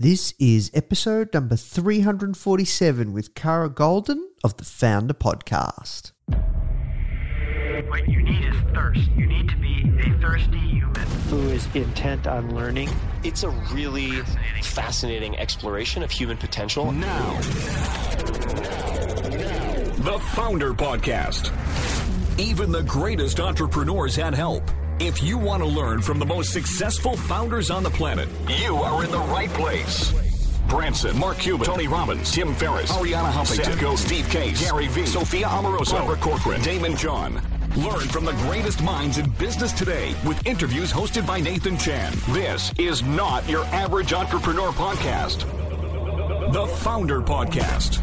This is episode number 347 with Kara Goldin of the Foundr Podcast. What you need is thirst. You need to be a thirsty human. who is intent on learning. It's a really fascinating exploration of human potential. Now. The Foundr Podcast. Even the greatest entrepreneurs had help. If you want to learn from the most successful founders on the planet, you are in the right place. Branson, Mark Cuban, Tony Robbins, Tim Ferriss, Arianna Huffington, Seth Godin, Steve Case, Gary Vee, Sophia Amoruso, Barbara Corcoran, Daymond John. Learn from the greatest minds in business today with interviews hosted by Nathan Chan. This is not your average entrepreneur podcast. The Foundr Podcast.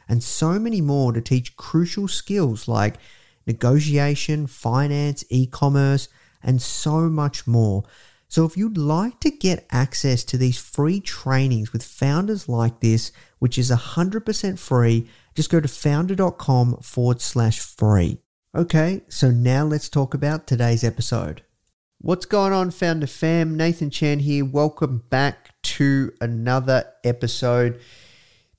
and so many more to teach crucial skills like negotiation, finance, e commerce, and so much more. So, if you'd like to get access to these free trainings with founders like this, which is 100% free, just go to foundr.com forward slash free. Okay, so now let's talk about today's episode. What's going on, Foundr Fam? Nathan Chan here. Welcome back to another episode.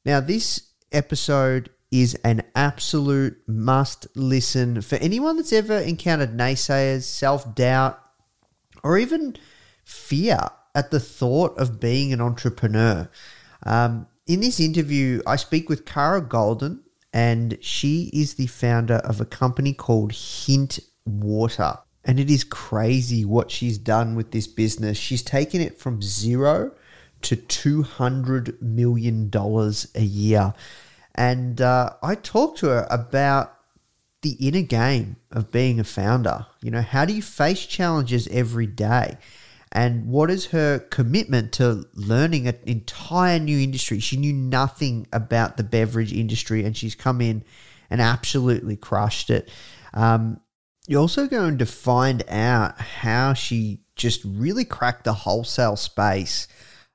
Now, this episode is an absolute must listen for anyone that's ever encountered naysayers, self doubt, or even fear at the thought of being an entrepreneur. Um, in this interview, I speak with Kara Goldin, and she is the founder of a company called Hint Water. And it is crazy what she's done with this business. She's taken it from zero to $200 million a year. And uh, I talked to her about the inner game of being a founder. You know, how do you face challenges every day? And what is her commitment to learning an entire new industry? She knew nothing about the beverage industry and she's come in and absolutely crushed it. Um, you're also going to find out how she just really cracked the wholesale space.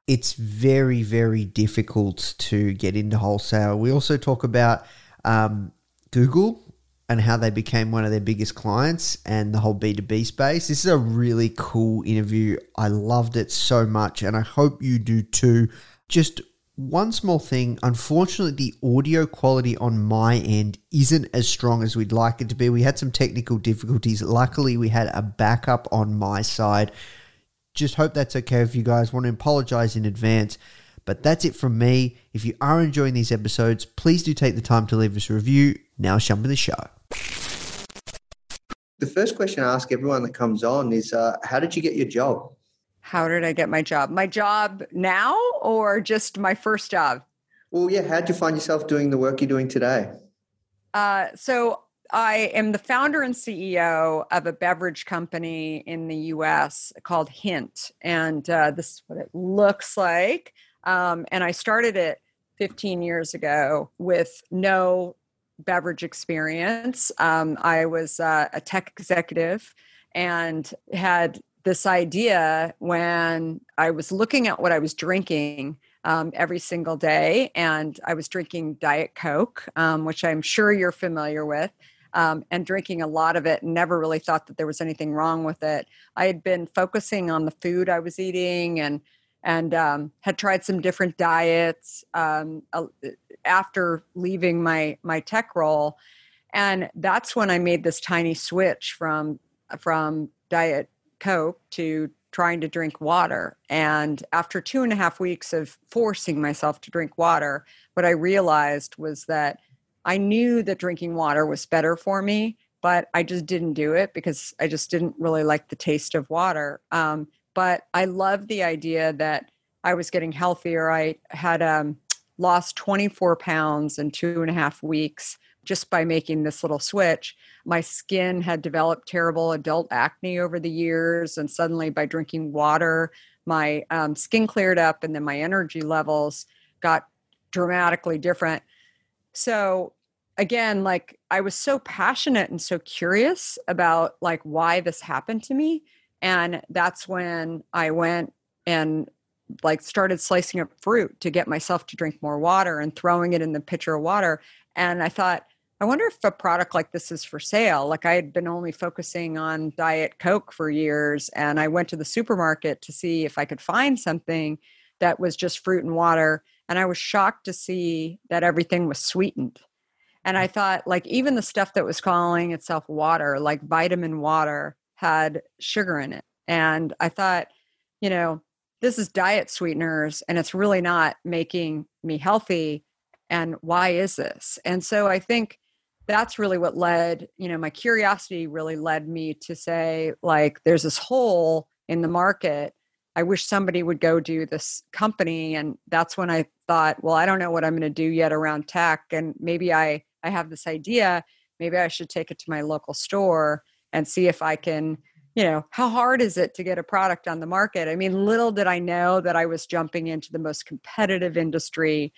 It's very, very difficult to get into wholesale. We also talk about um, Google and how they became one of their biggest clients and the whole B2B space. This is a really cool interview. I loved it so much, and I hope you do too. Just one small thing unfortunately, the audio quality on my end isn't as strong as we'd like it to be. We had some technical difficulties. Luckily, we had a backup on my side. Just hope that's okay if you guys want to apologize in advance. But that's it from me. If you are enjoying these episodes, please do take the time to leave us a review. Now, let's jump into the show. The first question I ask everyone that comes on is uh, How did you get your job? How did I get my job? My job now or just my first job? Well, yeah, how did you find yourself doing the work you're doing today? Uh, so I am the founder and CEO of a beverage company in the US called Hint. And uh, this is what it looks like. Um, and I started it 15 years ago with no beverage experience. Um, I was uh, a tech executive and had this idea when I was looking at what I was drinking um, every single day, and I was drinking Diet Coke, um, which I'm sure you're familiar with. Um, and drinking a lot of it and never really thought that there was anything wrong with it. I had been focusing on the food I was eating and and um, had tried some different diets um, after leaving my my tech role, and that's when I made this tiny switch from from diet Coke to trying to drink water. And after two and a half weeks of forcing myself to drink water, what I realized was that I knew that drinking water was better for me, but I just didn't do it because I just didn't really like the taste of water. Um, but I love the idea that I was getting healthier. I had um, lost 24 pounds in two and a half weeks just by making this little switch. My skin had developed terrible adult acne over the years, and suddenly by drinking water, my um, skin cleared up, and then my energy levels got dramatically different. So again, like I was so passionate and so curious about like why this happened to me, and that's when I went and like started slicing up fruit to get myself to drink more water and throwing it in the pitcher of water and i thought I wonder if a product like this is for sale. Like I had been only focusing on Diet Coke for years, and I went to the supermarket to see if I could find something that was just fruit and water. And I was shocked to see that everything was sweetened. And I mm. thought, like, even the stuff that was calling itself water, like vitamin water, had sugar in it. And I thought, you know, this is diet sweeteners and it's really not making me healthy. And why is this? And so I think that's really what led you know my curiosity really led me to say like there's this hole in the market i wish somebody would go do this company and that's when i thought well i don't know what i'm going to do yet around tech and maybe i i have this idea maybe i should take it to my local store and see if i can you know how hard is it to get a product on the market i mean little did i know that i was jumping into the most competitive industry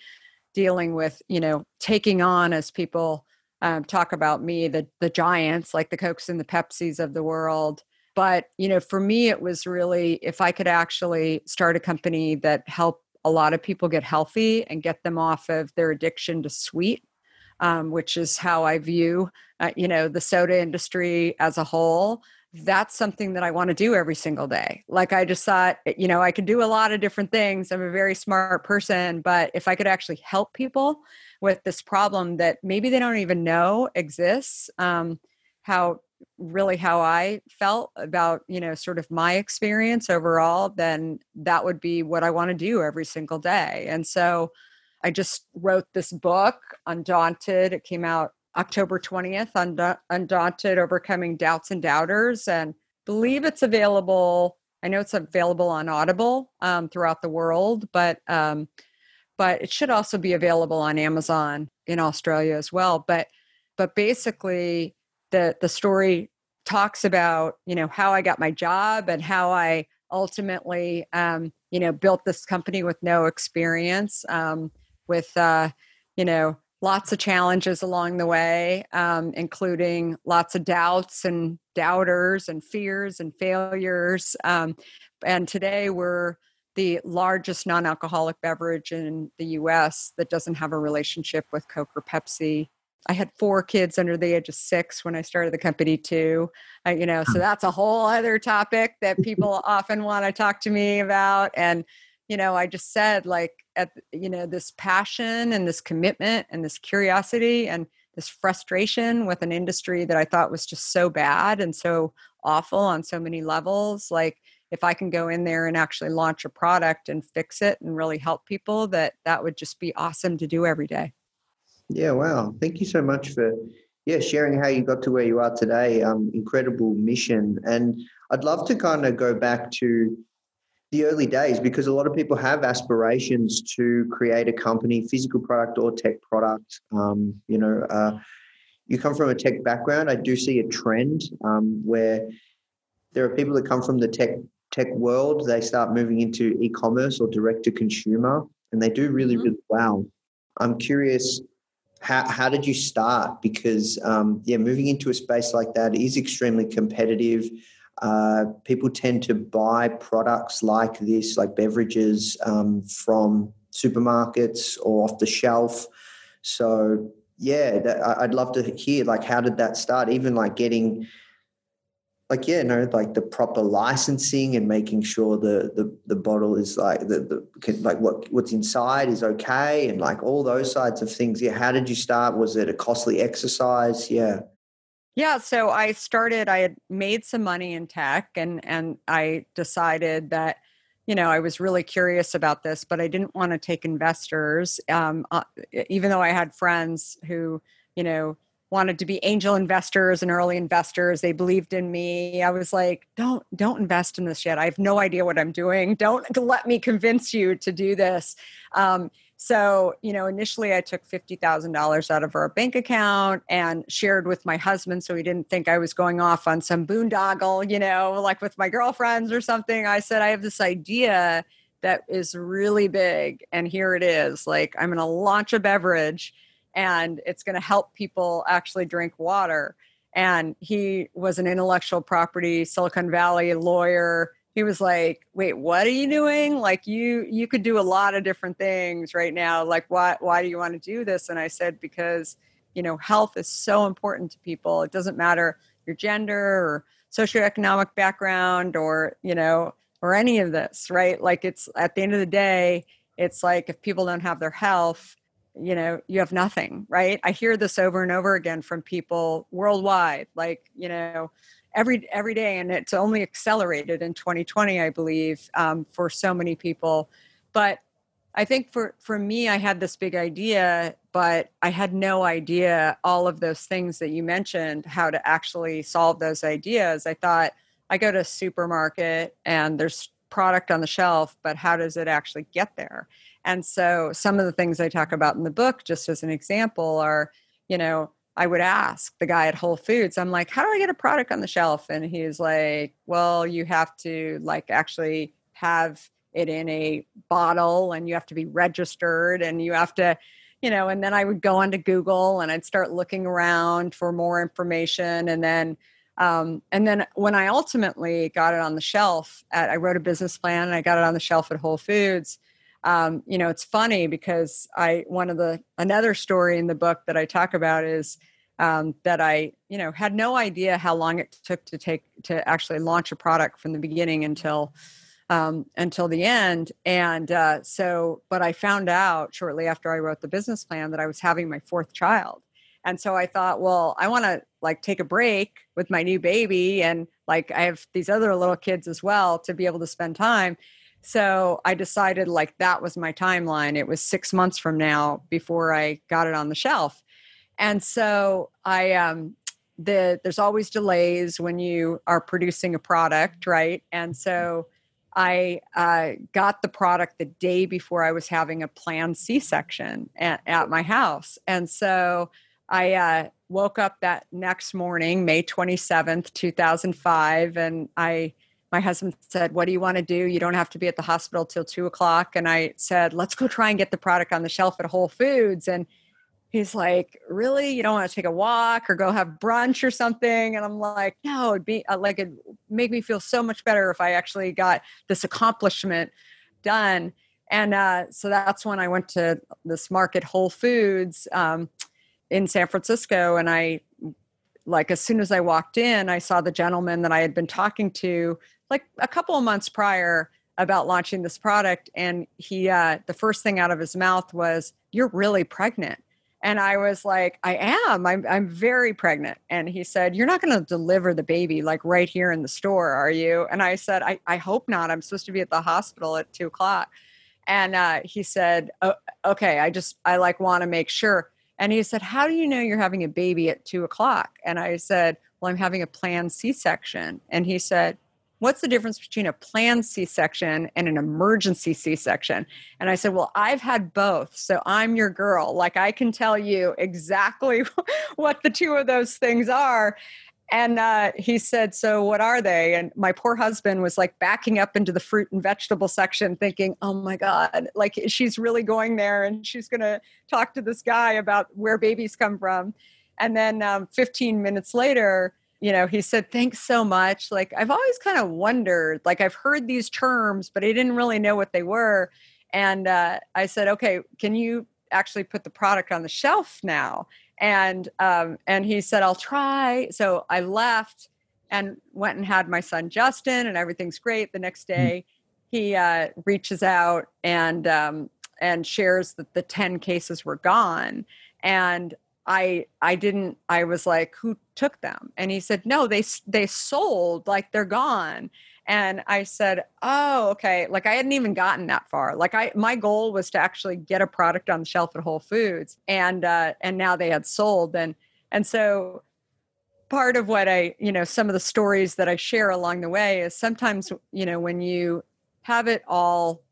dealing with you know taking on as people um, talk about me, the the giants like the Cokes and the Pepsis of the world. But you know, for me, it was really if I could actually start a company that helped a lot of people get healthy and get them off of their addiction to sweet, um, which is how I view uh, you know the soda industry as a whole that's something that I want to do every single day. Like I just thought, eh, you know, I could do a lot of different things. I'm a very smart person, but if I could actually help people with this problem that maybe they don't even know exists, um, how really how I felt about, you know, sort of my experience overall, then that would be what I want to do every single day. And so I just wrote this book, Undaunted. It came out October 20th, Undaunted Overcoming Doubts and Doubters. And believe it's available. I know it's available on Audible um, throughout the world, but um, but it should also be available on Amazon in Australia as well. But but basically, the the story talks about you know how I got my job and how I ultimately um, you know built this company with no experience, um, with uh, you know lots of challenges along the way, um, including lots of doubts and doubters and fears and failures. Um, and today we're the largest non alcoholic beverage in the US that doesn't have a relationship with Coke or Pepsi. I had four kids under the age of six when I started the company too. Uh, you know, so hmm. that's a whole other topic that people often want to talk to me about. And you know, I just said like at you know this passion and this commitment and this curiosity and this frustration with an industry that I thought was just so bad and so awful on so many levels. Like if I can go in there and actually launch a product and fix it and really help people, that that would just be awesome to do every day. Yeah, wow. Thank you so much for yeah sharing how you got to where you are today. Um, incredible mission, and I'd love to kind of go back to the early days because a lot of people have aspirations to create a company, physical product or tech product. Um, you know, uh, you come from a tech background. I do see a trend um, where there are people that come from the tech tech world. They start moving into e-commerce or direct to consumer, and they do really, mm-hmm. really well. I'm curious. How, how did you start? Because um, yeah, moving into a space like that is extremely competitive. Uh, people tend to buy products like this, like beverages, um, from supermarkets or off the shelf. So yeah, that, I'd love to hear like how did that start? Even like getting like yeah, no, like the proper licensing and making sure the the, the bottle is like the, the like what what's inside is okay and like all those sides of things. Yeah, how did you start? Was it a costly exercise? Yeah. Yeah, so I started. I had made some money in tech, and and I decided that you know I was really curious about this, but I didn't want to take investors, um, uh, even though I had friends who you know wanted to be angel investors and early investors they believed in me. I was like don't don't invest in this yet i have no idea what i'm doing. Don't let me convince you to do this. Um, so, you know, initially I took $50,000 out of our bank account and shared with my husband so he didn't think I was going off on some boondoggle, you know, like with my girlfriends or something. I said, I have this idea that is really big and here it is. Like, I'm going to launch a beverage and it's going to help people actually drink water. And he was an intellectual property Silicon Valley lawyer he was like wait what are you doing? Like you you could do a lot of different things right now. Like why why do you want to do this? And i said because you know health is so important to people. It doesn't matter your gender or socioeconomic background or you know or any of this right? Like it's at the end of the day it's like if people don't have their health you know you have nothing right? I hear this over and over again from people worldwide like you know every every day, and it's only accelerated in 2020, I believe, um, for so many people. But I think for for me, I had this big idea, but I had no idea all of those things that you mentioned, how to actually solve those ideas. I thought I go to a supermarket and there's product on the shelf, but how does it actually get there? And so some of the things I talk about in the book, just as an example, are, you know, I would ask the guy at Whole Foods, I'm like, how do I get a product on the shelf? And he's like, well, you have to like actually have it in a bottle and you have to be registered and you have to, you know, and then I would go onto Google and I'd start looking around for more information. And then, um, and then when I ultimately got it on the shelf, at, I wrote a business plan and I got it on the shelf at Whole Foods um, you know it's funny because i one of the another story in the book that i talk about is um, that i you know had no idea how long it took to take to actually launch a product from the beginning until um, until the end and uh, so but i found out shortly after i wrote the business plan that i was having my fourth child and so i thought well i want to like take a break with my new baby and like i have these other little kids as well to be able to spend time so I decided like that was my timeline. It was six months from now before I got it on the shelf. And so I, um, the, there's always delays when you are producing a product, right? And so I uh, got the product the day before I was having a planned C section at, at, my house. And so I uh, woke up that next morning, May 27th, 2005, and I my husband said, What do you want to do? You don't have to be at the hospital till two o'clock. And I said, Let's go try and get the product on the shelf at Whole Foods. And he's like, Really? You don't want to take a walk or go have brunch or something? And I'm like, No, it'd be uh, like, it'd make me feel so much better if I actually got this accomplishment done. And uh, so that's when I went to this market, Whole Foods um, in San Francisco. And I like as soon as I walked in, I saw the gentleman that I had been talking to like a couple of months prior about launching this product and he uh, the first thing out of his mouth was you're really pregnant and i was like i am. I'm, I'm very pregnant. And he said you're not going to deliver the baby like right here in the store are you? And i said i, I hope not. I'm supposed to be at the hospital at two o'clock. And uh, he said oh, okay. I just i like want to make sure. And he said how do you know you're having a baby at two o'clock? And i said well i'm having a planned c-section. And he said what's the difference between a planned C-section and an emergency C-section? And I said, well, I've had both. So I'm your girl. Like I can tell you exactly what the two of those things are. And uh, he said, So what are they? And my poor husband was like backing up into the fruit and vegetable section, thinking, Oh my God, like she's really going there and she's going to talk to this guy about where babies come from. And then um, 15 minutes later, you know, he said, Thanks so much. Like, I've always kind of wondered, like, I've heard these terms, but I didn't really know what they were. And uh, I said, Okay, can you actually put the product on the shelf now? And um, and he said, I'll try. So I left and went and had my son Justin, and everything's great. The next hmm. day, he uh, reaches out and um, and shares that the ten cases were gone. And I I didn't I was like who took them? And he said no they they sold like they're gone. And I said oh okay. Like I hadn't even gotten that far. Like I my goal was to actually get a product on the shelf at Whole Foods and uh and now they had sold. And and so part of what I you know some of the stories that I share along the way is sometimes you know when you have it all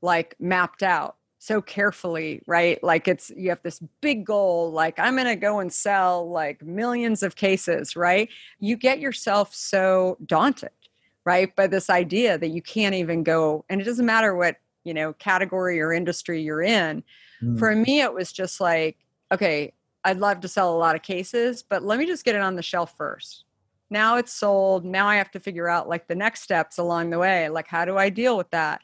like mapped out so carefully, right? Like it's you have this big goal, like I'm going to go and sell like millions of cases, right? You get yourself so daunted, right, by this idea that you can't even go and it doesn't matter what, you know, category or industry you're in. Mm. For me it was just like, okay, I'd love to sell a lot of cases, but let me just get it on the shelf first. Now it's sold. Now I have to figure out like the next steps along the way. Like how do I deal with that?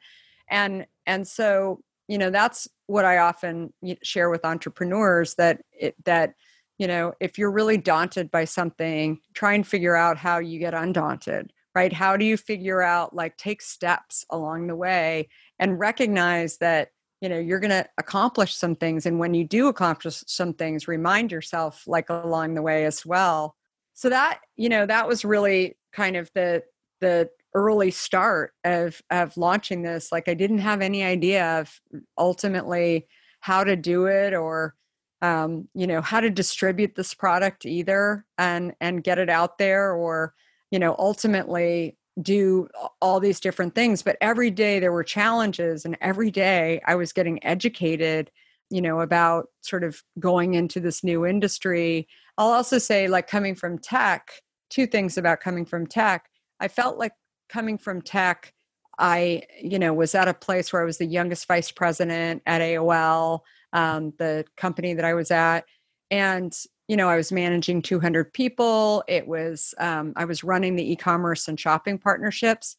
And and so you know that's what i often share with entrepreneurs that it, that you know if you're really daunted by something try and figure out how you get undaunted right? How do you figure out like take steps along the way and recognize that you know you're going to accomplish some things and when you do accomplish some things remind yourself like along the way as well. So that you know that was really kind of the the early start of of launching this like i didn't have any idea of ultimately how to do it or um, you know how to distribute this product either and and get it out there or you know ultimately do all these different things. But every day there were challenges and every day i was getting educated you know about sort of going into this new industry. I'll also say like coming from tech two things about coming from tech. I felt like coming from tech, I, you know, was at a place where I was the youngest vice president at AOL, um, the company that I was at. And, you know, I was managing 200 people. It was, um, I was running the e commerce and shopping partnerships.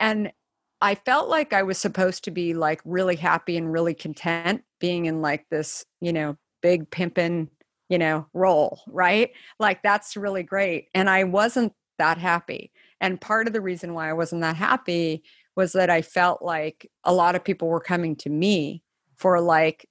And I felt like I was supposed to be like really happy and really content being in like this, you know, big pimpin', you know, role, right? Like that's really great. And I wasn't that happy. And part of the reason why I wasn't that happy was that I felt like a lot of people were coming to me for like,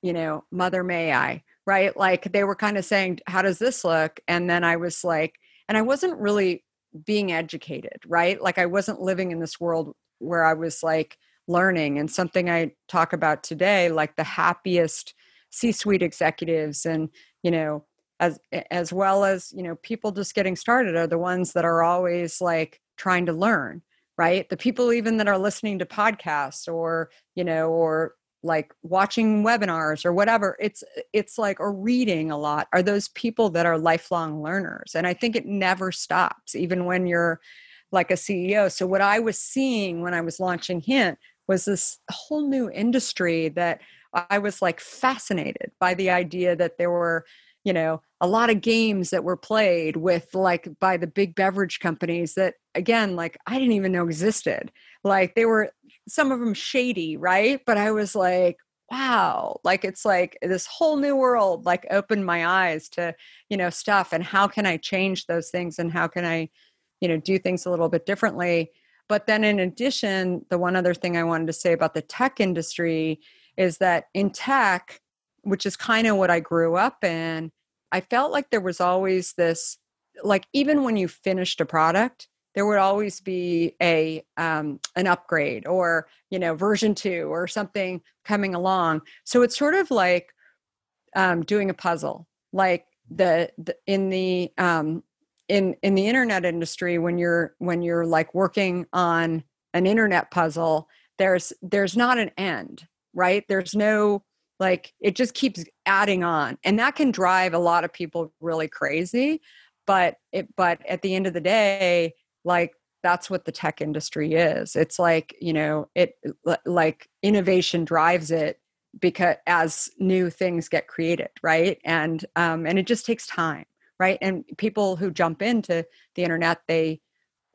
you know, mother may I, right? Like they were kind of saying, how does this look? And then I was like, and I wasn't really being educated, right? Like I wasn't living in this world where I was like learning and something I talk about today, like the happiest C-suite executives and, you know, as as well as you know people just getting started are the ones that are always like trying to learn right? The people even that are listening to podcasts or you know or like watching webinars or whatever it's it's like or reading a lot are those people that are lifelong learners and i think it never stops even when you're like a ceo so what i was seeing when i was launching hint was this whole new industry that i was like fascinated by the idea that there were you know a lot of games that were played with like by the big beverage companies that again like i didn't even know existed. Like they were some of them shady right? But i was like wow. Like it's like this whole new world like opened my eyes to you know stuff and how can i change those things and how can i you know do things a little bit differently? But then in addition the one other thing i wanted to say about the tech industry is that in tech which is kind of what I grew up in, I felt like there was always this, like even when you finished a product, there would always be a um, an upgrade or you know version two or something coming along. So it's sort of like um, doing a puzzle, like the, the in the um, in in the internet industry when you're when you're like working on an internet puzzle, there's there's not an end, right? There's no like it just keeps adding on and that can drive a lot of people really crazy but it but at the end of the day like that's what the tech industry is. It's like you know it like innovation drives it because as new things get created right? And um and it just takes time right? And people who jump into the internet they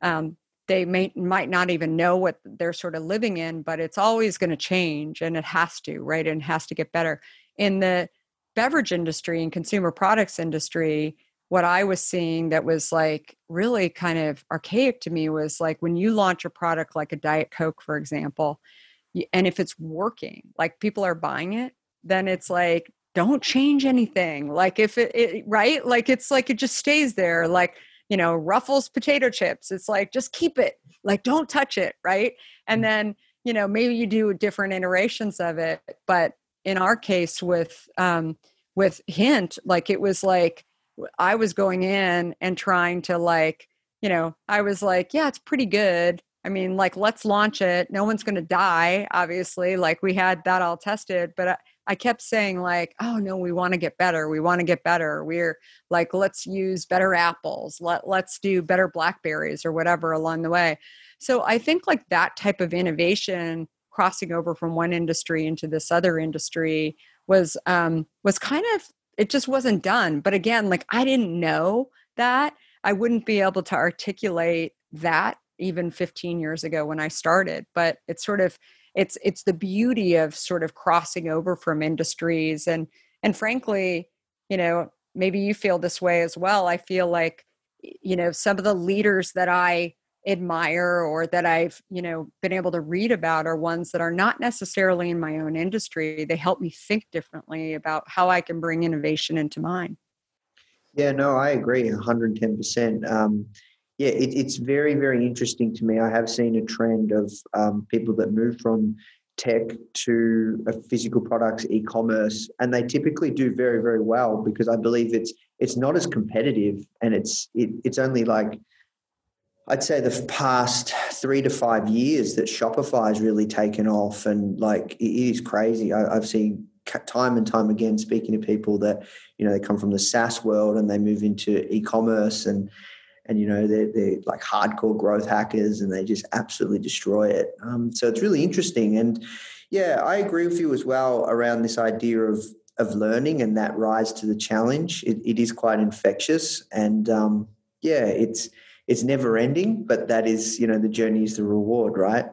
um they may might not even know what they're sort of living in but it's always going to change and it has to right and has to get better in the beverage industry and consumer products industry what i was seeing that was like really kind of archaic to me was like when you launch a product like a diet coke for example and if it's working like people are buying it then it's like don't change anything. Like if it, it right, like it's like it just stays there. Like you know, Ruffles potato chips. It's like just keep it. Like don't touch it, right? And mm. then you know maybe you do different iterations of it, but in our case with um, with Hint, like it was like I was going in and trying to like you know I was like yeah it's pretty good I mean, like, let's launch it. No one's going to die, obviously. Like, we had that all tested, but I, kept saying, like, oh, no, we want to get better. We want to get better. We're like, let's use better apples. Let, let's do better blackberries or whatever along the way. So I think, like, that type of innovation crossing over from one industry into this other industry was um was kind of it just wasn't done but again like i didn't know that i wouldn't be able to articulate that even 15 years ago when I started. But it's sort of it's it's the beauty of sort of crossing over from industries and and frankly, you know, maybe you feel this way as well. I feel like you know some of the leaders that I admire or that I've, you know, been able to read about are ones that are not necessarily in my own industry. They help me think differently about how I can bring innovation into mine. Yeah, no, I agree 110%. Um, yeah, it, it's very, very interesting to me. I have seen a trend of um, people that move from tech to a physical products e-commerce, and they typically do very, very well because I believe it's it's not as competitive, and it's it, it's only like I'd say the past three to five years that Shopify has really taken off, and like it is crazy. I, I've seen time and time again speaking to people that you know they come from the SaaS world and they move into e-commerce and and you know they're, they're like hardcore growth hackers and they just absolutely destroy it. Um, so it's really interesting. And yeah i agree with you as well around this idea of of learning and that rise to the challenge. It, it is quite infectious and um, yeah it's it's never ending but that is you know the journey is the reward right?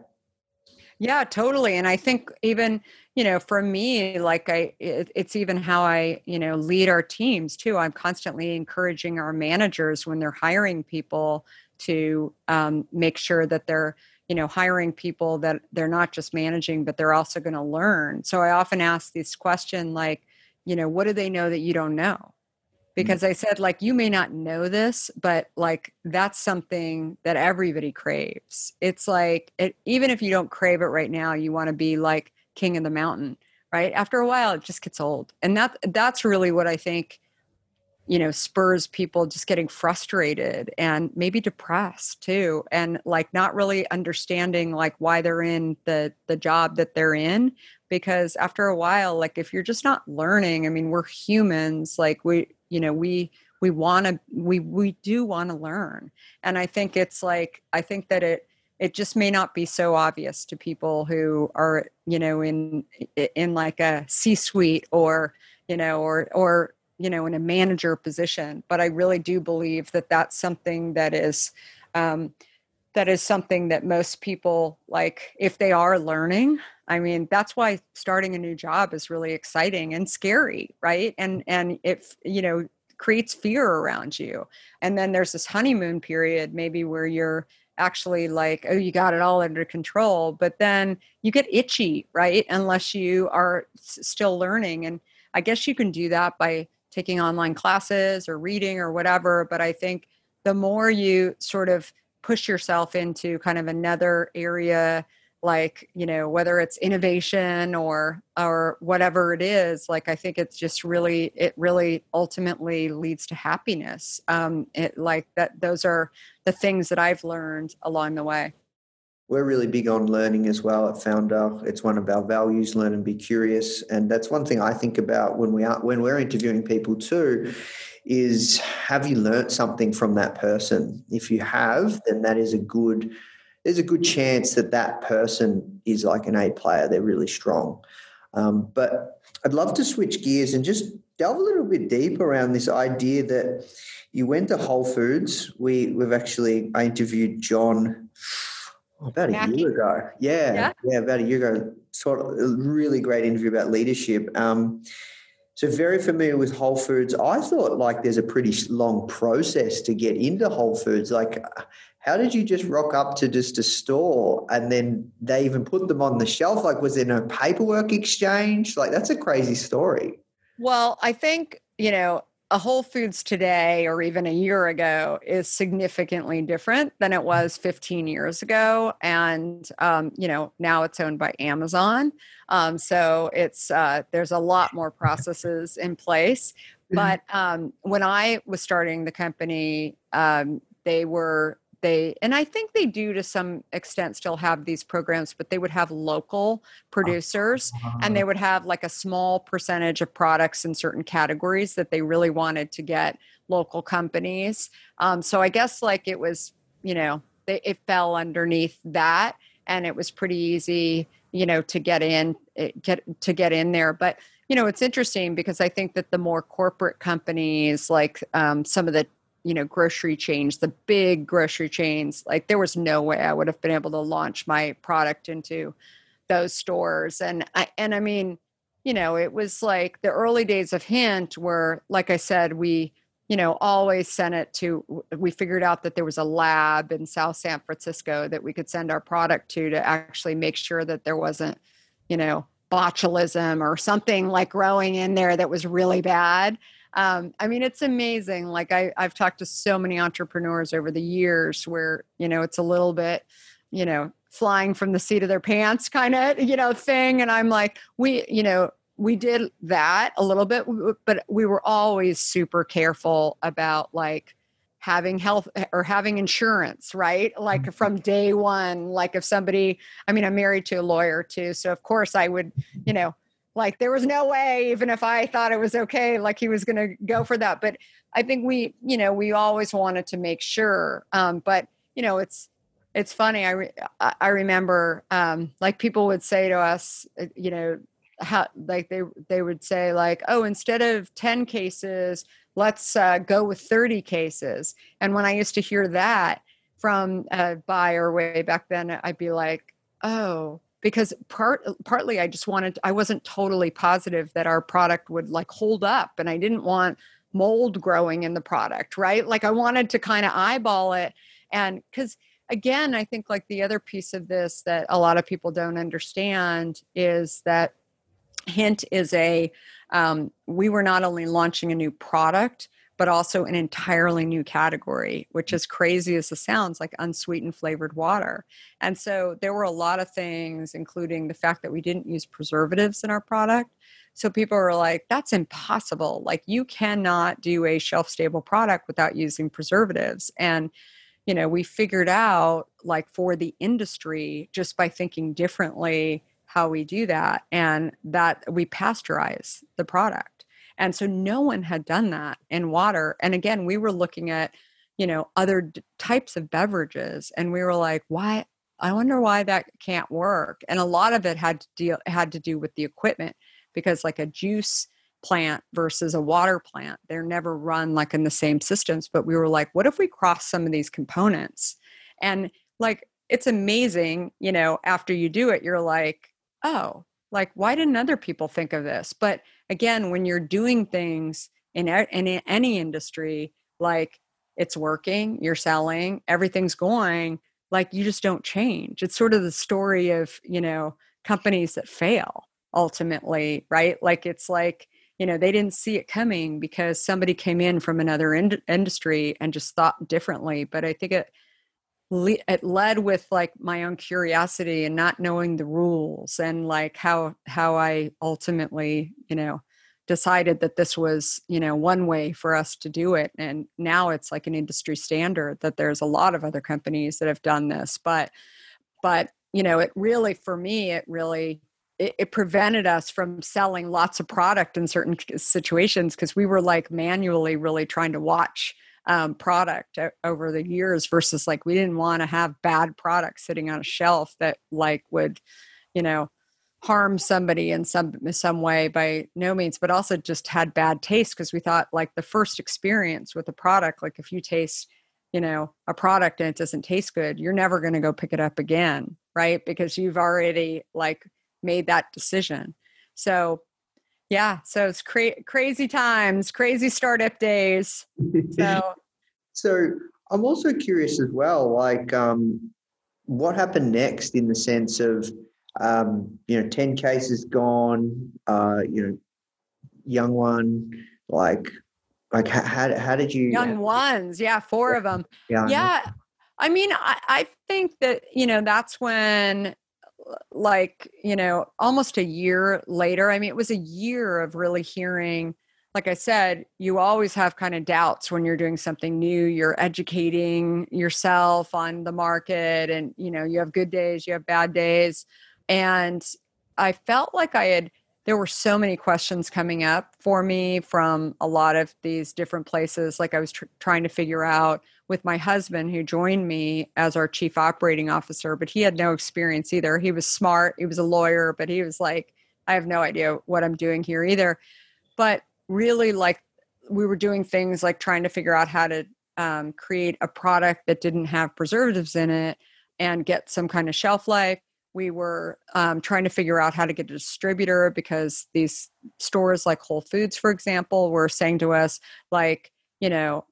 Yeah totally. And i think even you know for me like i it, it's even how i you know lead our teams too i'm constantly encouraging our managers when they're hiring people to um, make sure that they're you know hiring people that they're not just managing but they're also going to learn so i often ask this question like you know what do they know that you don't know mm. because I said, like, you may not know this, but like, that's something that everybody craves. It's like, it, even if you don't crave it right now, you want to be like king of the mountain right? After a while it just gets old. And that that's really what i think you know spurs people just getting frustrated and maybe depressed too and like not really understanding like why they're in the the job that they're in. Because after a while like if you're just not learning i mean we're humans like we you know we we want to we we do want to learn. And i think it's like i think that it it just may not be so obvious to people who are you know in in like a c suite or you know or or you know in a manager position. But i really do believe that that's something that is um, that is something that most people like if they are learning i mean that's why starting a new job is really exciting and scary right? And and if you know creates fear around you. And then there's this honeymoon period maybe where you're actually like oh you got it all under control but then you get itchy right? Unless you are s- still learning and i guess you can do that by taking online classes or reading or whatever but i think the more you sort of push yourself into kind of another area like you know whether it's innovation or or whatever it is like i think it's just really it really ultimately leads to happiness. Um it like that those are the things that i've learned along the way. We're really big on learning as well at foundr. It's one of our values learn and be curious. And that's one thing i think about when we are when we're interviewing people too is have you learned something from that person? If you have then that is a good there's a good chance that that person is like an A player. They're really strong. Um, but I'd love to switch gears and just delve a little bit deep around this idea that you went to Whole Foods. We we've actually I interviewed John about a year ago. Yeah, yeah, yeah, about a year ago. Sort of a really great interview about leadership. Um, so very familiar with Whole Foods. I thought like there's a pretty long process to get into Whole Foods. Like how did you just rock up to just a store and then they even put them on the shelf? Like, was there no paperwork exchange? Like, that's a crazy story. Well, I think, you know, a Whole Foods today or even a year ago is significantly different than it was 15 years ago. And, um, you know, now it's owned by Amazon. Um, so it's, uh, there's a lot more processes in place. But um, when I was starting the company, um, they were they and i think they do to some extent still have these programs but they would have local producers and they would have like a small percentage of products in certain categories that they really wanted to get local companies. Um, so i guess like it was you know they, it fell underneath that and it was pretty easy you know to get in eh, get to get in there. But you know it's interesting because i think that the more corporate companies like um, some of the you know grocery chains the big grocery chains like there was no way i would have been able to launch my product into those stores. And i and i mean you know it was like the early days of hint where like i said we you know always sent it to we figured out that there was a lab in south san francisco that we could send our product to to actually make sure that there wasn't you know botulism or something like growing in there that was really bad um, I mean, it's amazing. Like I, I've talked to so many entrepreneurs over the years where, you know, it's a little bit, you know, flying from the seat of their pants kind of, you know, thing. And I'm like, we, you know, we did that a little bit, but we were always super careful about like having health or having insurance, right? Like mm-hmm. from day one, like if somebody, I mean, I'm married to a lawyer too. So of course I would, you know, like there was no way even if i thought it was okay like he was going to go for that. But i think we you know we always wanted to make sure um, but you know it's it's funny i re- i remember um, like people would say to us uh, you know how like they they would say like oh instead of 10 cases let's uh, go with 30 cases. And when i used to hear that from a buyer way back then i'd be like oh because part partly I just wanted I wasn't totally positive that our product would like hold up and I didn't want mold growing in the product, right? Like I wanted to kind of eyeball it and cuz again, I think like the other piece of this that a lot of people don't understand is that Hint is a um, we were not only launching a new product, but also an entirely new category, which mm. is crazy as it sounds, like unsweetened flavored water. And so there were a lot of things, including the fact that we didn't use preservatives in our product. So people were like, that's impossible. Like you cannot do a shelf stable product without using preservatives. And you know, we figured out like for the industry just by thinking differently how we do that and that we pasteurize the product and so no one had done that in water. And again, we were looking at, you know, other d- types of beverages and we were like, why? I wonder why that can't work. And a lot of it had to deal had to do with the equipment because like a juice plant versus a water plant, they're never run like in the same systems. But we were like, what if we cross some of these components? And like it's amazing, you know, after you do it, you're like, oh, like why didn't other people think of this? But again when you're doing things in, in any industry like it's working you're selling everything's going like you just don't change. It's sort of the story of you know companies that fail ultimately right? Like it's like you know they didn't see it coming because somebody came in from another in- industry and just thought differently. But i think it it led with like my own curiosity and not knowing the rules and like how how i ultimately you know decided that this was you know one way for us to do it. And now it's like an industry standard that there's a lot of other companies that have done this. But but you know it really for me it really it, it prevented us from selling lots of product in certain situations because we were like manually really trying to watch um, product over the years versus like we didn't want to have bad products sitting on a shelf that like would you know harm somebody in some some way by no means but also just had bad taste because we thought like the first experience with a product like if you taste you know a product and it doesn't taste good you're never going to go pick it up again right? Because you've already like made that decision. So yeah so it's cra- crazy times crazy startup days. So so i'm also curious as well like um what happened next in the sense of um, you know 10 cases gone uh, you know young one, like like how how, did you young ones yeah four of them yeah yeah i mean I, I think that you know that's when like you know almost a year later i mean it was a year of really hearing like i said you always have kind of doubts when you're doing something new you're educating yourself on the market and you know you have good days you have bad days. And i felt like i had there were so many questions coming up for me from a lot of these different places like i was tr- trying to figure out with my husband who joined me as our chief operating officer but he had no experience either. He was smart he was a lawyer but he was like i have no idea what i'm doing here either. But really like we were doing things like trying to figure out how to um, create a product that didn't have preservatives in it and get some kind of shelf life. We were um, trying to figure out how to get a distributor because these stores like whole foods for example were saying to us like you know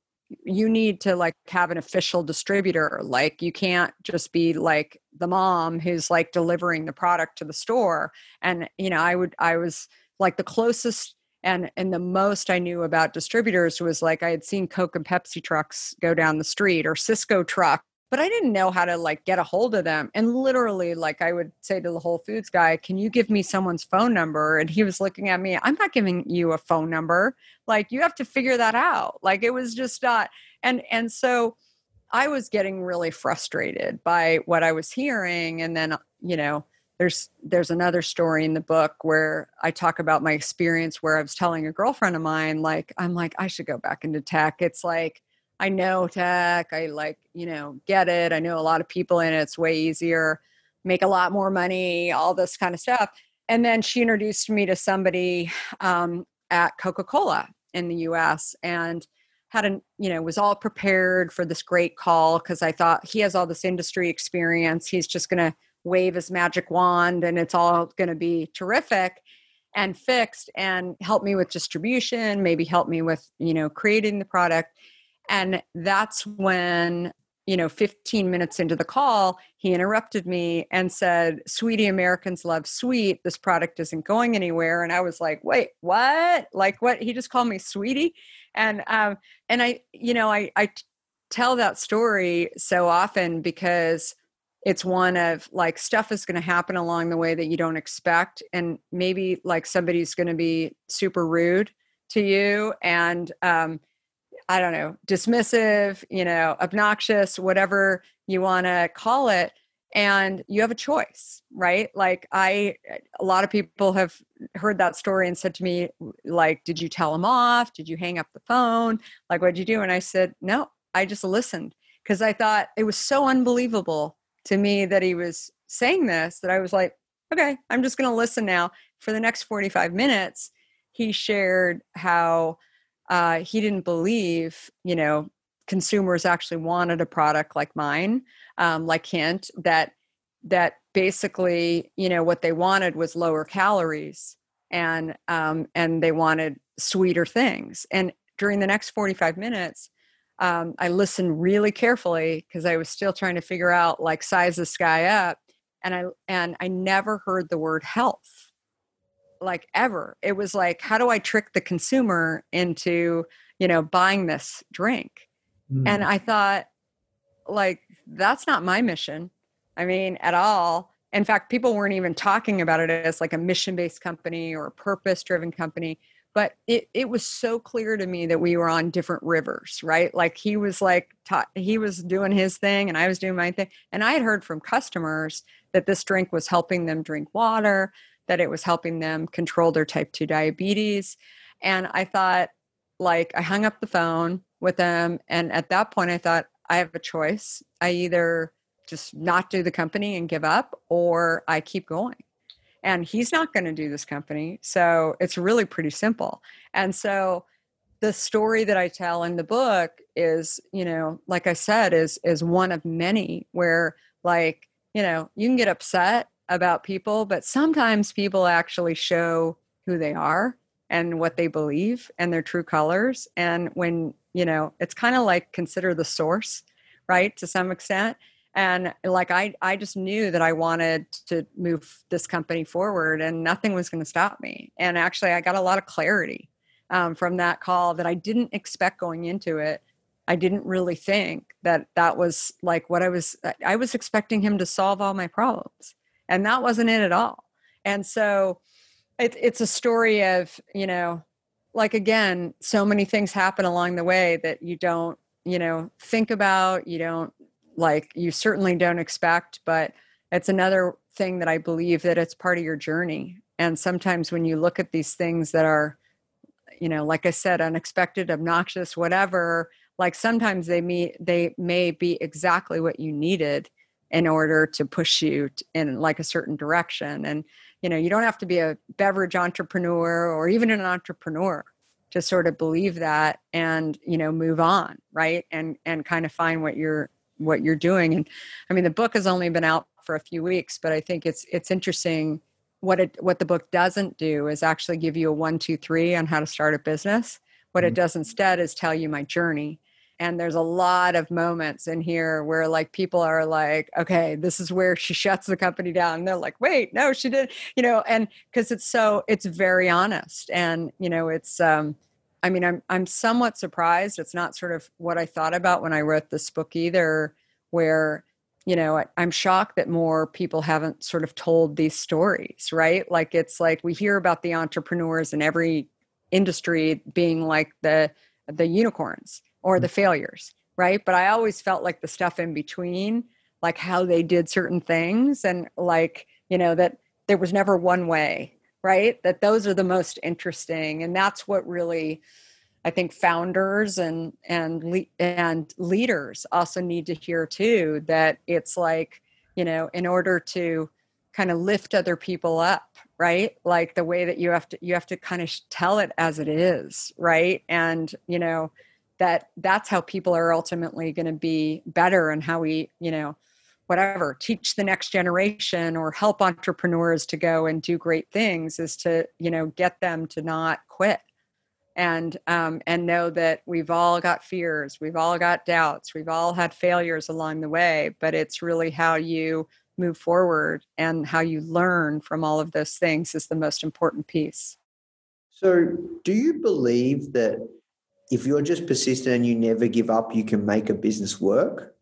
you need to like have an official distributor like you can't just be like the mom who's like delivering the product to the store. And you know i would i was like the closest and and the most i knew about distributors was like i had seen coke and pepsi trucks go down the street or Sysco truck but I didn't know how to like get a hold of them. And literally, like I would say to the Whole Foods guy, Can you give me someone's phone number? And he was looking at me, I'm not giving you a phone number. Like you have to figure that out. Like it was just not and and so I was getting really frustrated by what I was hearing. And then, you know, there's there's another story in the book where I talk about my experience where I was telling a girlfriend of mine, like, I'm like, I should go back into tech. It's like I know tech. I like, you know, get it. I know a lot of people in it. It's way easier, make a lot more money, all this kind of stuff. And then she introduced me to somebody um, at Coca Cola in the US and had an, you know, was all prepared for this great call because I thought he has all this industry experience. He's just going to wave his magic wand and it's all going to be terrific and fixed and help me with distribution, maybe help me with, you know, creating the product and that's when, you know, 15 minutes into the call, he interrupted me and said, Sweetie, Americans love sweet. This product isn't going anywhere. And I was like, wait, what? Like what? He just called me sweetie. And um, and I, you know, I, I tell that story so often because it's one of like stuff is going to happen along the way that you don't expect and maybe like somebody's going to be super rude to you and um, I don't know, dismissive, you know, obnoxious, whatever you want to call it. And you have a choice, right? Like, I, a lot of people have heard that story and said to me, like, did you tell him off? Did you hang up the phone? Like, what'd you do? And I said, no, I just listened because I thought it was so unbelievable to me that he was saying this that I was like, okay, I'm just going to listen now. For the next 45 minutes, he shared how uh, he didn't believe, you know, consumers actually wanted a product like mine, um, like Hint, that that basically, you know, what they wanted was lower calories and um, and they wanted sweeter things. And during the next 45 minutes, um, I listened really carefully because I was still trying to figure out like size this guy up, and I and I never heard the word health like ever. It was like, how do I trick the consumer into, you know, buying this drink? Mm. And I thought, like, that's not my mission. I mean, at all. In fact, people weren't even talking about it as like a mission based company or a purpose driven company. But it, it was so clear to me that we were on different rivers, right? Like he was like, ta- he was doing his thing and I was doing my thing. And I had heard from customers that this drink was helping them drink water, that it was helping them control their type 2 diabetes. And I thought, like, I hung up the phone with them. And at that point, I thought, I have a choice. I either just not do the company and give up, or I keep going. And he's not going to do this company. So it's really pretty simple. And so the story that I tell in the book is, you know, like I said, is is one of many where like, you know, you can get upset about people, but sometimes people actually show who they are and what they believe and their true colors. And when, you know, it's kind of like consider the source, right, to some extent. and like i i just knew that i wanted to move this company forward and nothing was going to stop me and actually i got a lot of clarity um, from that call that i didn't expect going into it i didn't really think that that was like what i was i was expecting him to solve all my problems and that wasn't it at all. And so it, it's a story of you know like again so many things happen along the way that you don't you know think about you don't like you certainly don't expect but it's another thing that i believe that it's part of your journey. And sometimes when you look at these things that are you know like i said unexpected obnoxious whatever like sometimes they meet they may be exactly what you needed in order to push you in like a certain direction. And you know you don't have to be a beverage entrepreneur or even an entrepreneur to sort of believe that and you know move on right? And and kind of find what you're what you're doing. And i mean the book has only been out for a few weeks but i think it's it's interesting what it what the book doesn't do is actually give you a one two three on how to start a business. What mm-hmm. it does instead is tell you my journey and there's a lot of moments in here where like people are like okay this is where she shuts the company down. And they're like wait no she did you know and because it's so it's very honest and you know it's um i mean i'm i'm somewhat surprised. It's not sort of what i thought about when i wrote this book either where you know I, i'm shocked that more people haven't sort of told these stories right? Like it's like we hear about the entrepreneurs in every industry being like the the unicorns or the mm. failures, right? But I always felt like the stuff in between, like how they did certain things and like, you know, that there was never one way, right? That those are the most interesting and that's what really I think founders and and le- and leaders also need to hear too that it's like, you know, in order to kind of lift other people up right like the way that you have to you have to kind of tell it as it is right and you know that that's how people are ultimately going to be better and how we you know whatever teach the next generation or help entrepreneurs to go and do great things is to you know get them to not quit. And um, and know that we've all got fears we've all got doubts we've all had failures along the way but it's really how you move forward and how you learn from all of those things is the most important piece. So do you believe that if you're just persistent and you never give up, you can make a business work?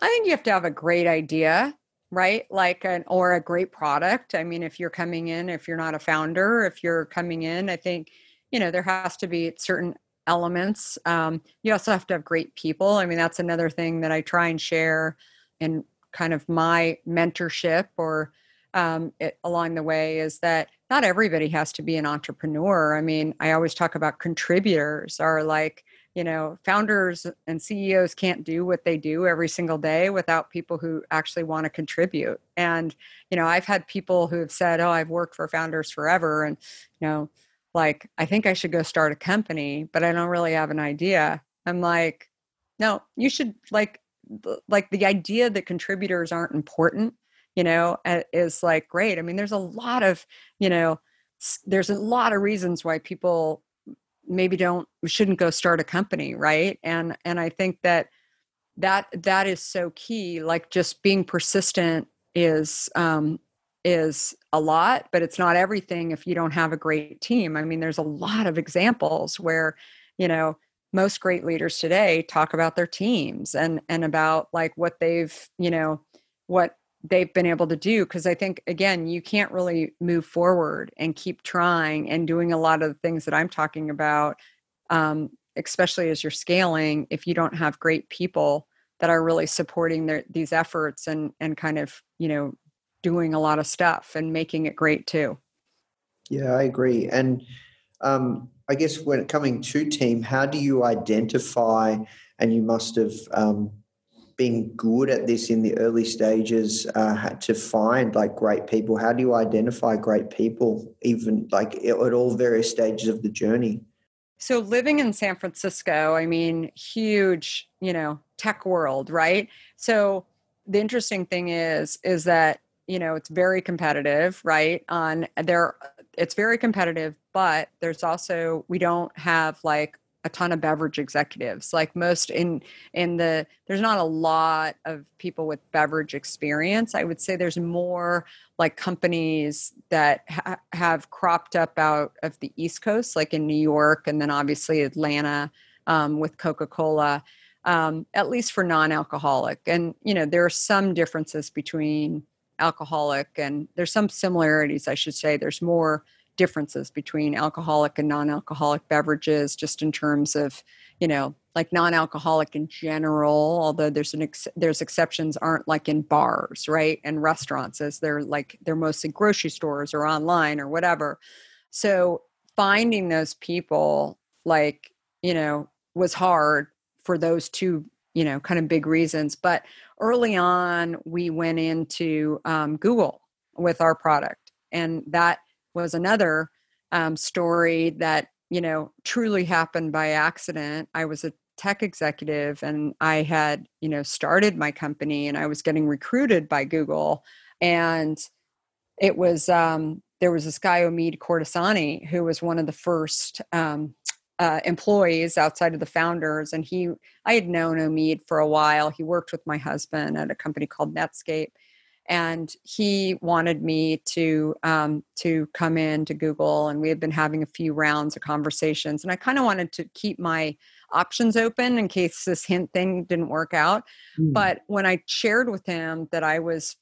I think you have to have a great idea, right? Like an or a great product. I mean, if you're coming in, if you're not a founder, if you're coming in, I think you know there has to be certain elements. Um, you also have to have great people. I mean, that's another thing that I try and share in kind of my mentorship or um, it, along the way is that not everybody has to be an entrepreneur. I mean, I always talk about contributors are like, you know, founders and CEOs can't do what they do every single day without people who actually want to contribute. And, you know, I've had people who have said, Oh, I've worked for founders forever. And, you know, like, I think I should go start a company, but I don't really have an idea. I'm like, no, you should like, like the idea that contributors aren't important you know is like great. I mean there's a lot of you know there's a lot of reasons why people maybe don't shouldn't go start a company right? And and i think that that that is so key like just being persistent is um is a lot but it's not everything if you don't have a great team. I mean there's a lot of examples where you know most great leaders today talk about their teams and and about like what they've you know what they've been able to do because i think again you can't really move forward and keep trying and doing a lot of the things that i'm talking about um, especially as you're scaling if you don't have great people that are really supporting their, these efforts and and kind of you know doing a lot of stuff and making it great too. Yeah i agree. And um, i guess when coming to team how do you identify and you must have um, being good at this in the early stages uh, to find like great people? How do you identify great people, even like at all various stages of the journey? So, living in San Francisco, I mean, huge, you know, tech world, right? So, the interesting thing is, is that you know it's very competitive, right? On there, it's very competitive, but there's also we don't have like a ton of beverage executives like most in in the there's not a lot of people with beverage experience. I would say there's more like companies that ha- have cropped up out of the east coast like in new york and then obviously atlanta um, with coca-cola um, at least for non-alcoholic. And you know there are some differences between alcoholic and there's some similarities i should say. There's more differences between alcoholic and non-alcoholic beverages just in terms of you know like non-alcoholic in general although there's an ex- there's exceptions aren't like in bars right and restaurants as they're like they're mostly grocery stores or online or whatever. So finding those people like you know was hard for those two you know kind of big reasons but early on we went into um, google with our product and that was another um, story that you know truly happened by accident. I was a tech executive and i had you know started my company and i was getting recruited by google. And it was um, there was this guy omid kordestani who was one of the first um, uh, employees outside of the founders. And he i had known omid for a while. He worked with my husband at a company called netscape and he wanted me to um, to come in to Google, and we had been having a few rounds of conversations, and I kind of wanted to keep my options open in case this hint thing didn't work out. Mm. But when I shared with him that I was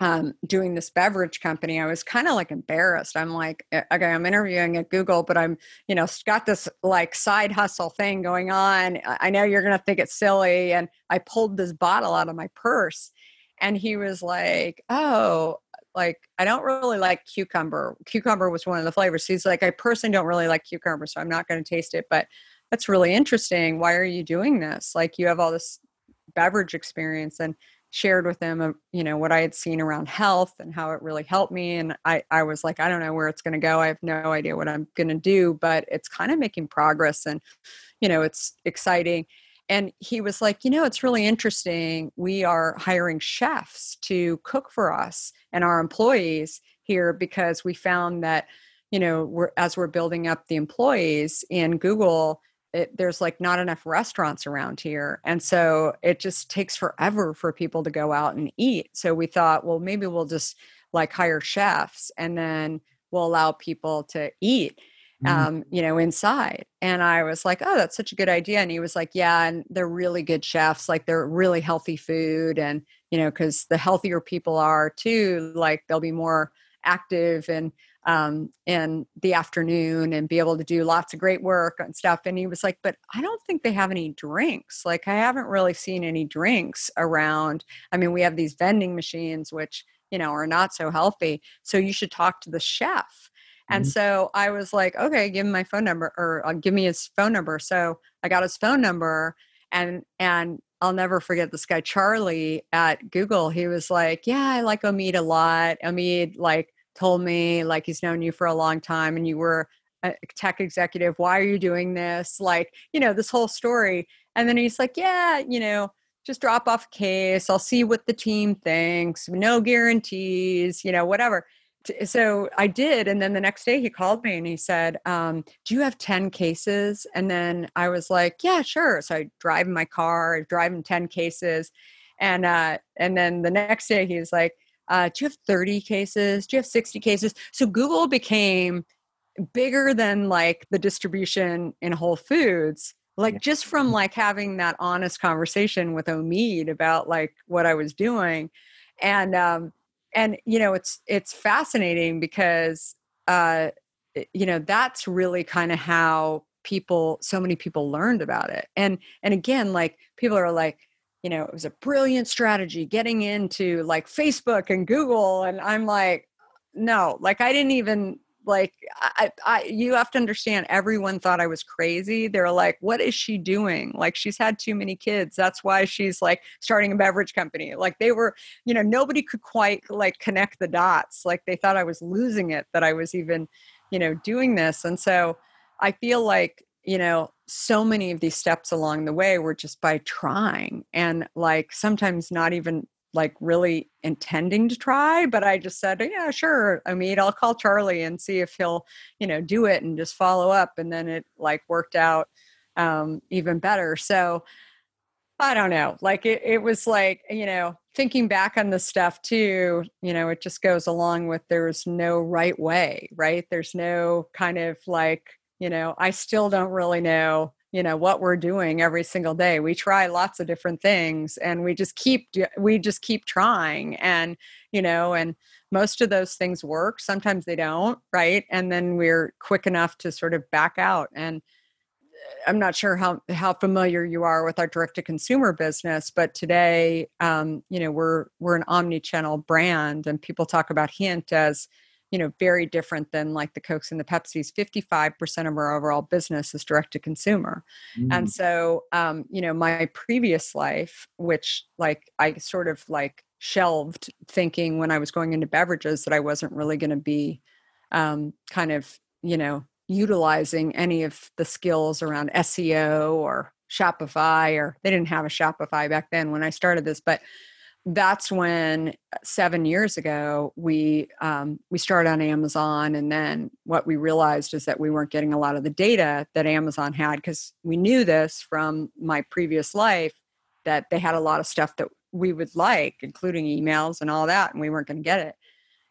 um, doing this beverage company, I was kind of like embarrassed. I'm like, okay, I'm interviewing at Google, but I'm, you know, got this like side hustle thing going on. I know you're going to think it's silly. And I pulled this bottle out of my purse and he was like, "Oh, like I don't really like cucumber. Cucumber was one of the flavors." He's like, "I personally don't really like cucumber, so I'm not going to taste it, but that's really interesting. Why are you doing this? Like you have all this beverage experience and shared with him, uh, you know, what I had seen around health and how it really helped me. And I, I was like, I don't know where it's going to go. I have no idea what I'm going to do, but it's kind of making progress and, you know, it's exciting and he was like you know it's really interesting we are hiring chefs to cook for us and our employees here because we found that you know we're as we're building up the employees in google it, there's like not enough restaurants around here and so it just takes forever for people to go out and eat so we thought well maybe we'll just like hire chefs and then we'll allow people to eat. Um, you know, inside. And I was like, oh, that's such a good idea. And he was like, yeah, and they're really good chefs. Like they're really healthy food. And, you know, because the healthier people are too, like they'll be more active and um, in the afternoon and be able to do lots of great work and stuff. And he was like, but I don't think they have any drinks. Like I haven't really seen any drinks around. I mean, we have these vending machines, which, you know, are not so healthy. So you should talk to the chef and mm-hmm. so I was like, okay, give him my phone number or uh, give me his phone number. So I got his phone number and and I'll never forget this guy Charlie at Google. He was like, "Yeah, I like Omid a lot. Omid like told me like he's known you for a long time and you were a tech executive. Why are you doing this? Like, you know, this whole story." And then he's like, "Yeah, you know, just drop off a case. I'll see what the team thinks. No guarantees, you know, whatever." So I did. And then the next day he called me and he said, um, Do you have 10 cases? And then I was like, Yeah, sure. So I drive in my car, I drive in 10 cases. And uh, and then the next day he was like, uh, Do you have 30 cases? Do you have 60 cases? So Google became bigger than like the distribution in Whole Foods. Like just from like having that honest conversation with Omid about like what I was doing. And um, and you know it's it's fascinating because uh you know that's really kind of how people so many people learned about it. And and again like people are like you know it was a brilliant strategy getting into like facebook and google and i'm like no like i didn't even like I, I you have to understand everyone thought i was crazy. They're like what is she doing? Like she's had too many kids. That's why she's like starting a beverage company. Like they were you know nobody could quite like connect the dots. Like they thought i was losing it that i was even you know doing this. And so i feel like you know so many of these steps along the way were just by trying and like sometimes not even like really intending to try, but I just said, yeah, sure. I mean, I'll call Charlie and see if he'll, you know, do it and just follow up. And then it like worked out um, even better. So I don't know. Like it, it was like, you know, thinking back on the stuff too, you know, it just goes along with there's no right way, right? There's no kind of like, you know, I still don't really know, you know, what we're doing every single day. We try lots of different things and we just keep, we just keep trying. And, you know, and most of those things work. Sometimes they don't, right? And then we're quick enough to sort of back out. And, I'm not sure how how familiar you are with our direct to consumer business, but today, um, you know, we're we're an omni-channel brand, and people talk about Hint as you know very different than like the Cokes and the Pepsis. Fifty five percent of our overall business is direct to consumer, mm. and so um, you know, my previous life, which like I sort of like shelved thinking when I was going into beverages that I wasn't really going to be um, kind of you know utilizing any of the skills around SEO or Shopify, or they didn't have a Shopify back then when I started this, but that's when uh, seven years ago we um, we started on Amazon, and then what we realized is that we weren't getting a lot of the data that Amazon had because we knew this from my previous life that they had a lot of stuff that we would like, including emails and all that, and we weren't going to get it.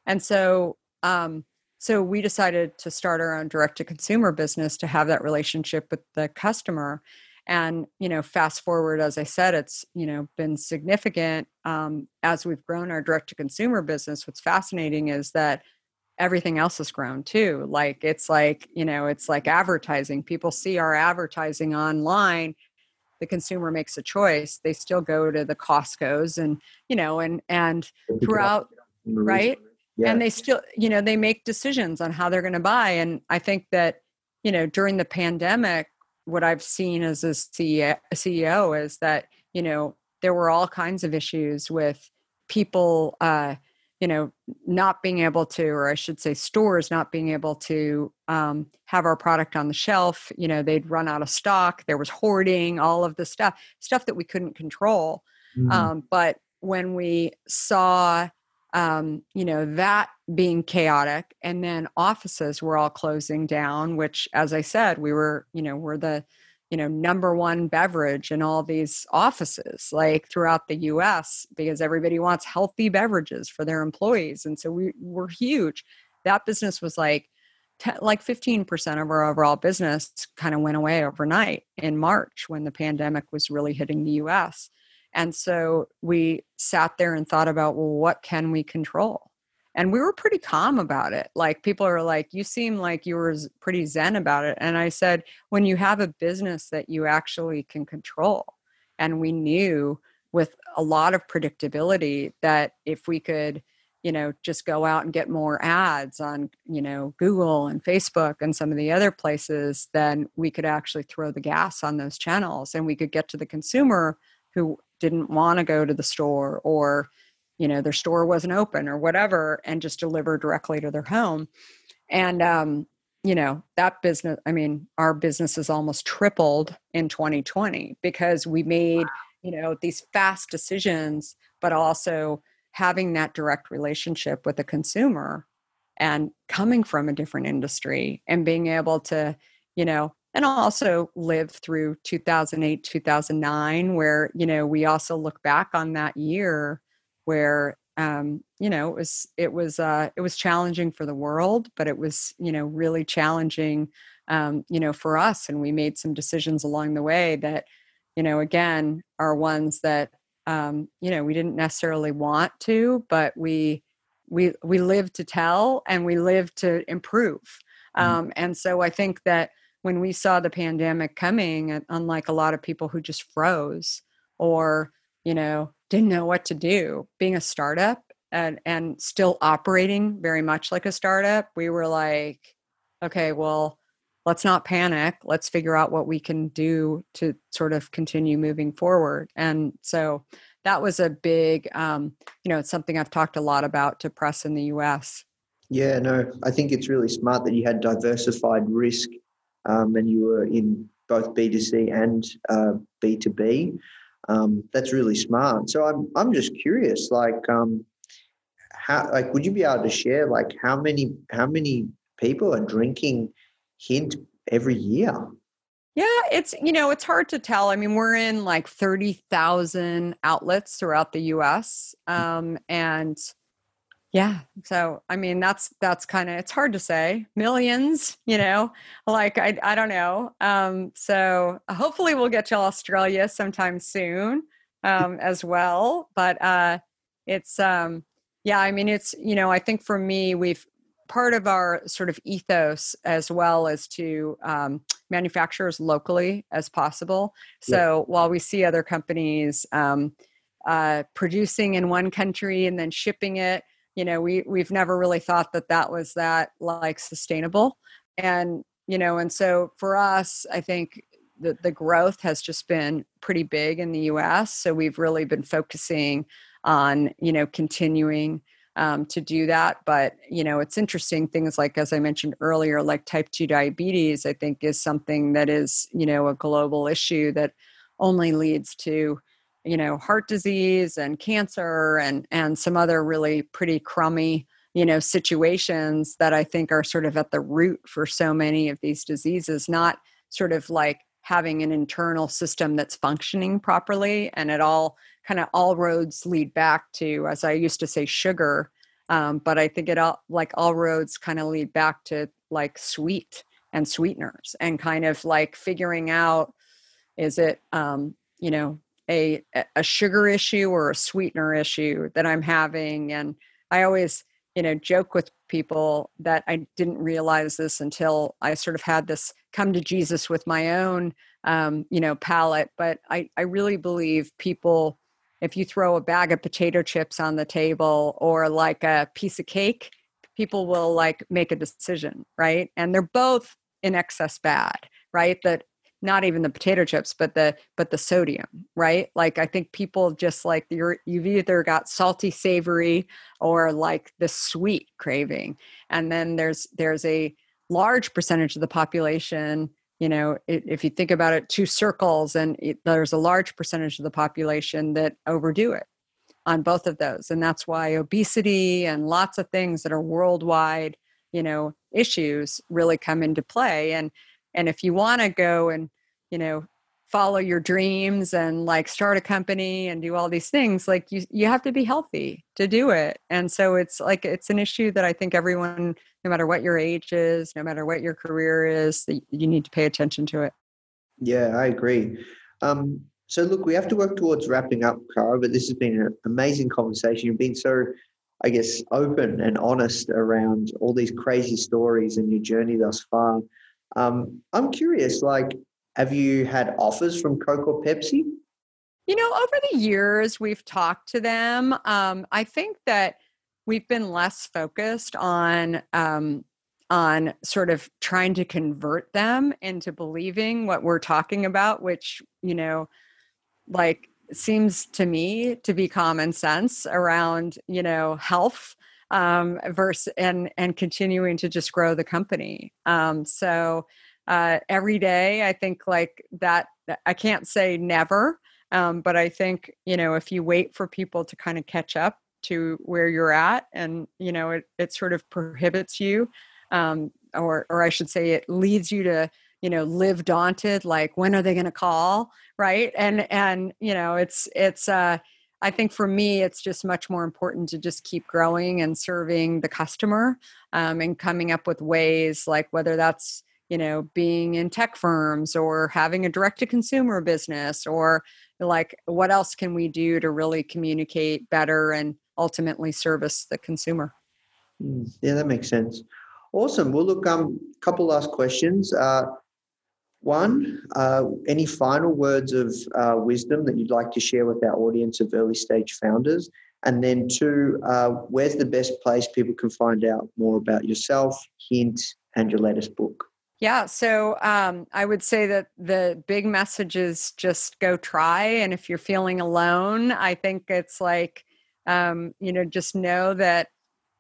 And so um, so we decided to start our own direct to consumer business to have that relationship with the customer and you know fast forward as i said it's you know been significant um, as we've grown our direct to consumer business what's fascinating is that everything else has grown too. Like it's like you know it's like advertising. People see our advertising online the consumer makes a choice. They still go to the costcos and you know and and throughout right? Yeah. and they still you know they make decisions on how they're going to buy. And i think that you know during the pandemic what i've seen as a CEO, is that you know there were all kinds of issues with people uh you know not being able to or i should say stores not being able to um, have our product on the shelf. You know they'd run out of stock. There was hoarding all of the stuff stuff that we couldn't control. Mm-hmm. um, but when we saw um, you know that being chaotic and then offices were all closing down which as i said we were you know we're the you know number one beverage in all these offices like throughout the us because everybody wants healthy beverages for their employees and so we were huge. That business was like like 15% of our overall business kind of went away overnight in march when the pandemic was really hitting the us and so we sat there and thought about, well, what can we control? And we were pretty calm about it. Like people are like, you seem like you were pretty zen about it. And I said, when you have a business that you actually can control, and we knew with a lot of predictability that if we could, you know, just go out and get more ads on, you know, Google and Facebook and some of the other places, then we could actually throw the gas on those channels and we could get to the consumer who didn't want to go to the store or you know their store wasn't open or whatever and just deliver directly to their home. And um you know that business i mean our business has almost tripled in 2020 because we made you know these fast decisions but also having that direct relationship with the consumer and coming from a different industry and being able to you know and also live through 2008 2009 where you know we also look back on that year where um, you know it was it was uh, it was challenging for the world but it was you know really challenging um, you know for us and we made some decisions along the way that you know again are ones that um, you know we didn't necessarily want to but we we we live to tell and we live to improve mm-hmm. um, and so i think that when we saw the pandemic coming, unlike a lot of people who just froze or, you know, didn't know what to do, being a startup and, and still operating very much like a startup, we were like, okay, well, let's not panic. Let's figure out what we can do to sort of continue moving forward. And so that was a big, um, you know, it's something I've talked a lot about to press in the US. Yeah, no, I think it's really smart that you had diversified risk um, and you were in both B2C and uh, B2B. Um, that's really smart. So I'm I'm just curious, like um, how like would you be able to share like how many how many people are drinking Hint every year? Yeah, it's you know it's hard to tell. I mean, we're in like thirty thousand outlets throughout the U.S. Um, and yeah, so I mean that's that's kind of it's hard to say millions. You know, like I I don't know. Um, so hopefully we'll get to Australia sometime soon um, as well. But uh, it's um, yeah, I mean it's you know I think for me we've part of our sort of ethos as well as to um, manufacture as locally as possible. So yeah. while we see other companies um, uh, producing in one country and then shipping it, you know, we we've never really thought that that was that like sustainable. And you know, and so for us, I think the the growth has just been pretty big in the U.S. So we've really been focusing on you know continuing um, to do that. But you know, it's interesting things like as I mentioned earlier, like type two diabetes. I think is something that is you know a global issue that only leads to you know heart disease and cancer and and some other really pretty crummy you know situations that I think are sort of at the root for so many of these diseases. Not sort of like having an internal system that's functioning properly and it all kind of all roads lead back to, as I used to say, sugar. Um, but I think it all like all roads kind of lead back to like sweet and sweeteners and kind of like figuring out is it um, you know a a sugar issue or a sweetener issue that I'm having and I always you know joke with people that I didn't realize this until I sort of had this come to Jesus with my own um, you know palate but I I really believe people if you throw a bag of potato chips on the table or like a piece of cake, people will like make a decision, right? And they're both in excess bad, right? That not even the potato chips, but the but the sodium, right? Like I think people just like you're you've either got salty savory or like the sweet craving. And then there's there's a large percentage of the population you know if you think about it two circles and it, there's a large percentage of the population that overdo it on both of those and that's why obesity and lots of things that are worldwide you know issues really come into play and and if you want to go and you know follow your dreams and like start a company and do all these things like you you have to be healthy to do it. And so it's like it's an issue that i think everyone no matter what your age is no matter what your career is you need to pay attention to it. Yeah i agree. Um, so look we have to work towards wrapping up Kara, but this has been an amazing conversation. You've been so i guess open and honest around all these crazy stories and your journey thus far. Um, i'm curious like have you had offers from Coke or Pepsi? You know, over the years, we've talked to them. Um, I think that we've been less focused on um, on sort of trying to convert them into believing what we're talking about, which you know, like seems to me to be common sense around you know health um, versus and and continuing to just grow the company. Um, so uh, every day. I think like that, I can't say never, um, but I think, you know, if you wait for people to kind of catch up to where you're at and, you know, it, it sort of prohibits you, um, or, or I should say it leads you to, you know, live daunted, like when are they going to call? Right. And, and, you know, it's, it's, uh, I think for me, it's just much more important to just keep growing and serving the customer um, and coming up with ways like whether that's you know being in tech firms or having a direct to consumer business or like what else can we do to really communicate better and ultimately service the consumer? Mm, yeah that makes sense. Awesome well look um couple last questions uh one uh, any final words of uh, wisdom that you'd like to share with our audience of early stage founders? And then two uh, where's the best place people can find out more about yourself hint and your latest book yeah, so um, I would say that the big message is just go try. And if you're feeling alone, I think it's like, um, you know, just know that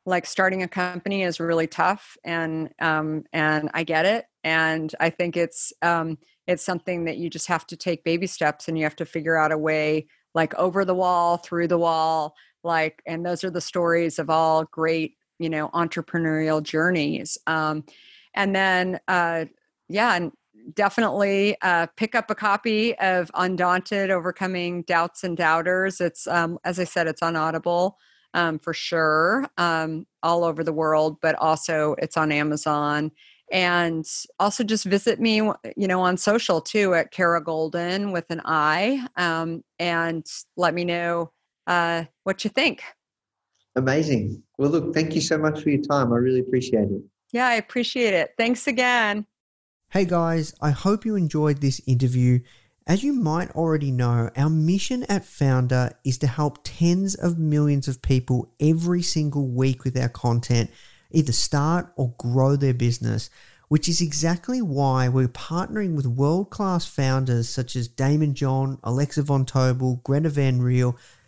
like starting a company is really tough, and um, and I get it. And I think it's um, it's something that you just have to take baby steps, and you have to figure out a way, like over the wall, through the wall, like. And those are the stories of all great, you know, entrepreneurial journeys. And then uh, yeah and definitely uh, pick up a copy of Undaunted Overcoming Doubts and Doubters. It's, um, as I said, it's on Audible um, for sure, um, all over the world, but also it's on Amazon. And also just visit me, you know, on social too at Kara Goldin with an I, um, and let me know uh, what you think. Amazing. Well, look, thank you so much for your time. I really appreciate it. Yeah, I appreciate it. Thanks again. Hey guys, I hope you enjoyed this interview. As you might already know, our mission at Foundr is to help tens of millions of people every single week with our content either start or grow their business, which is exactly why we're partnering with world class founders such as Daymond John, Alexa Von Tobel, Greta Van Riel,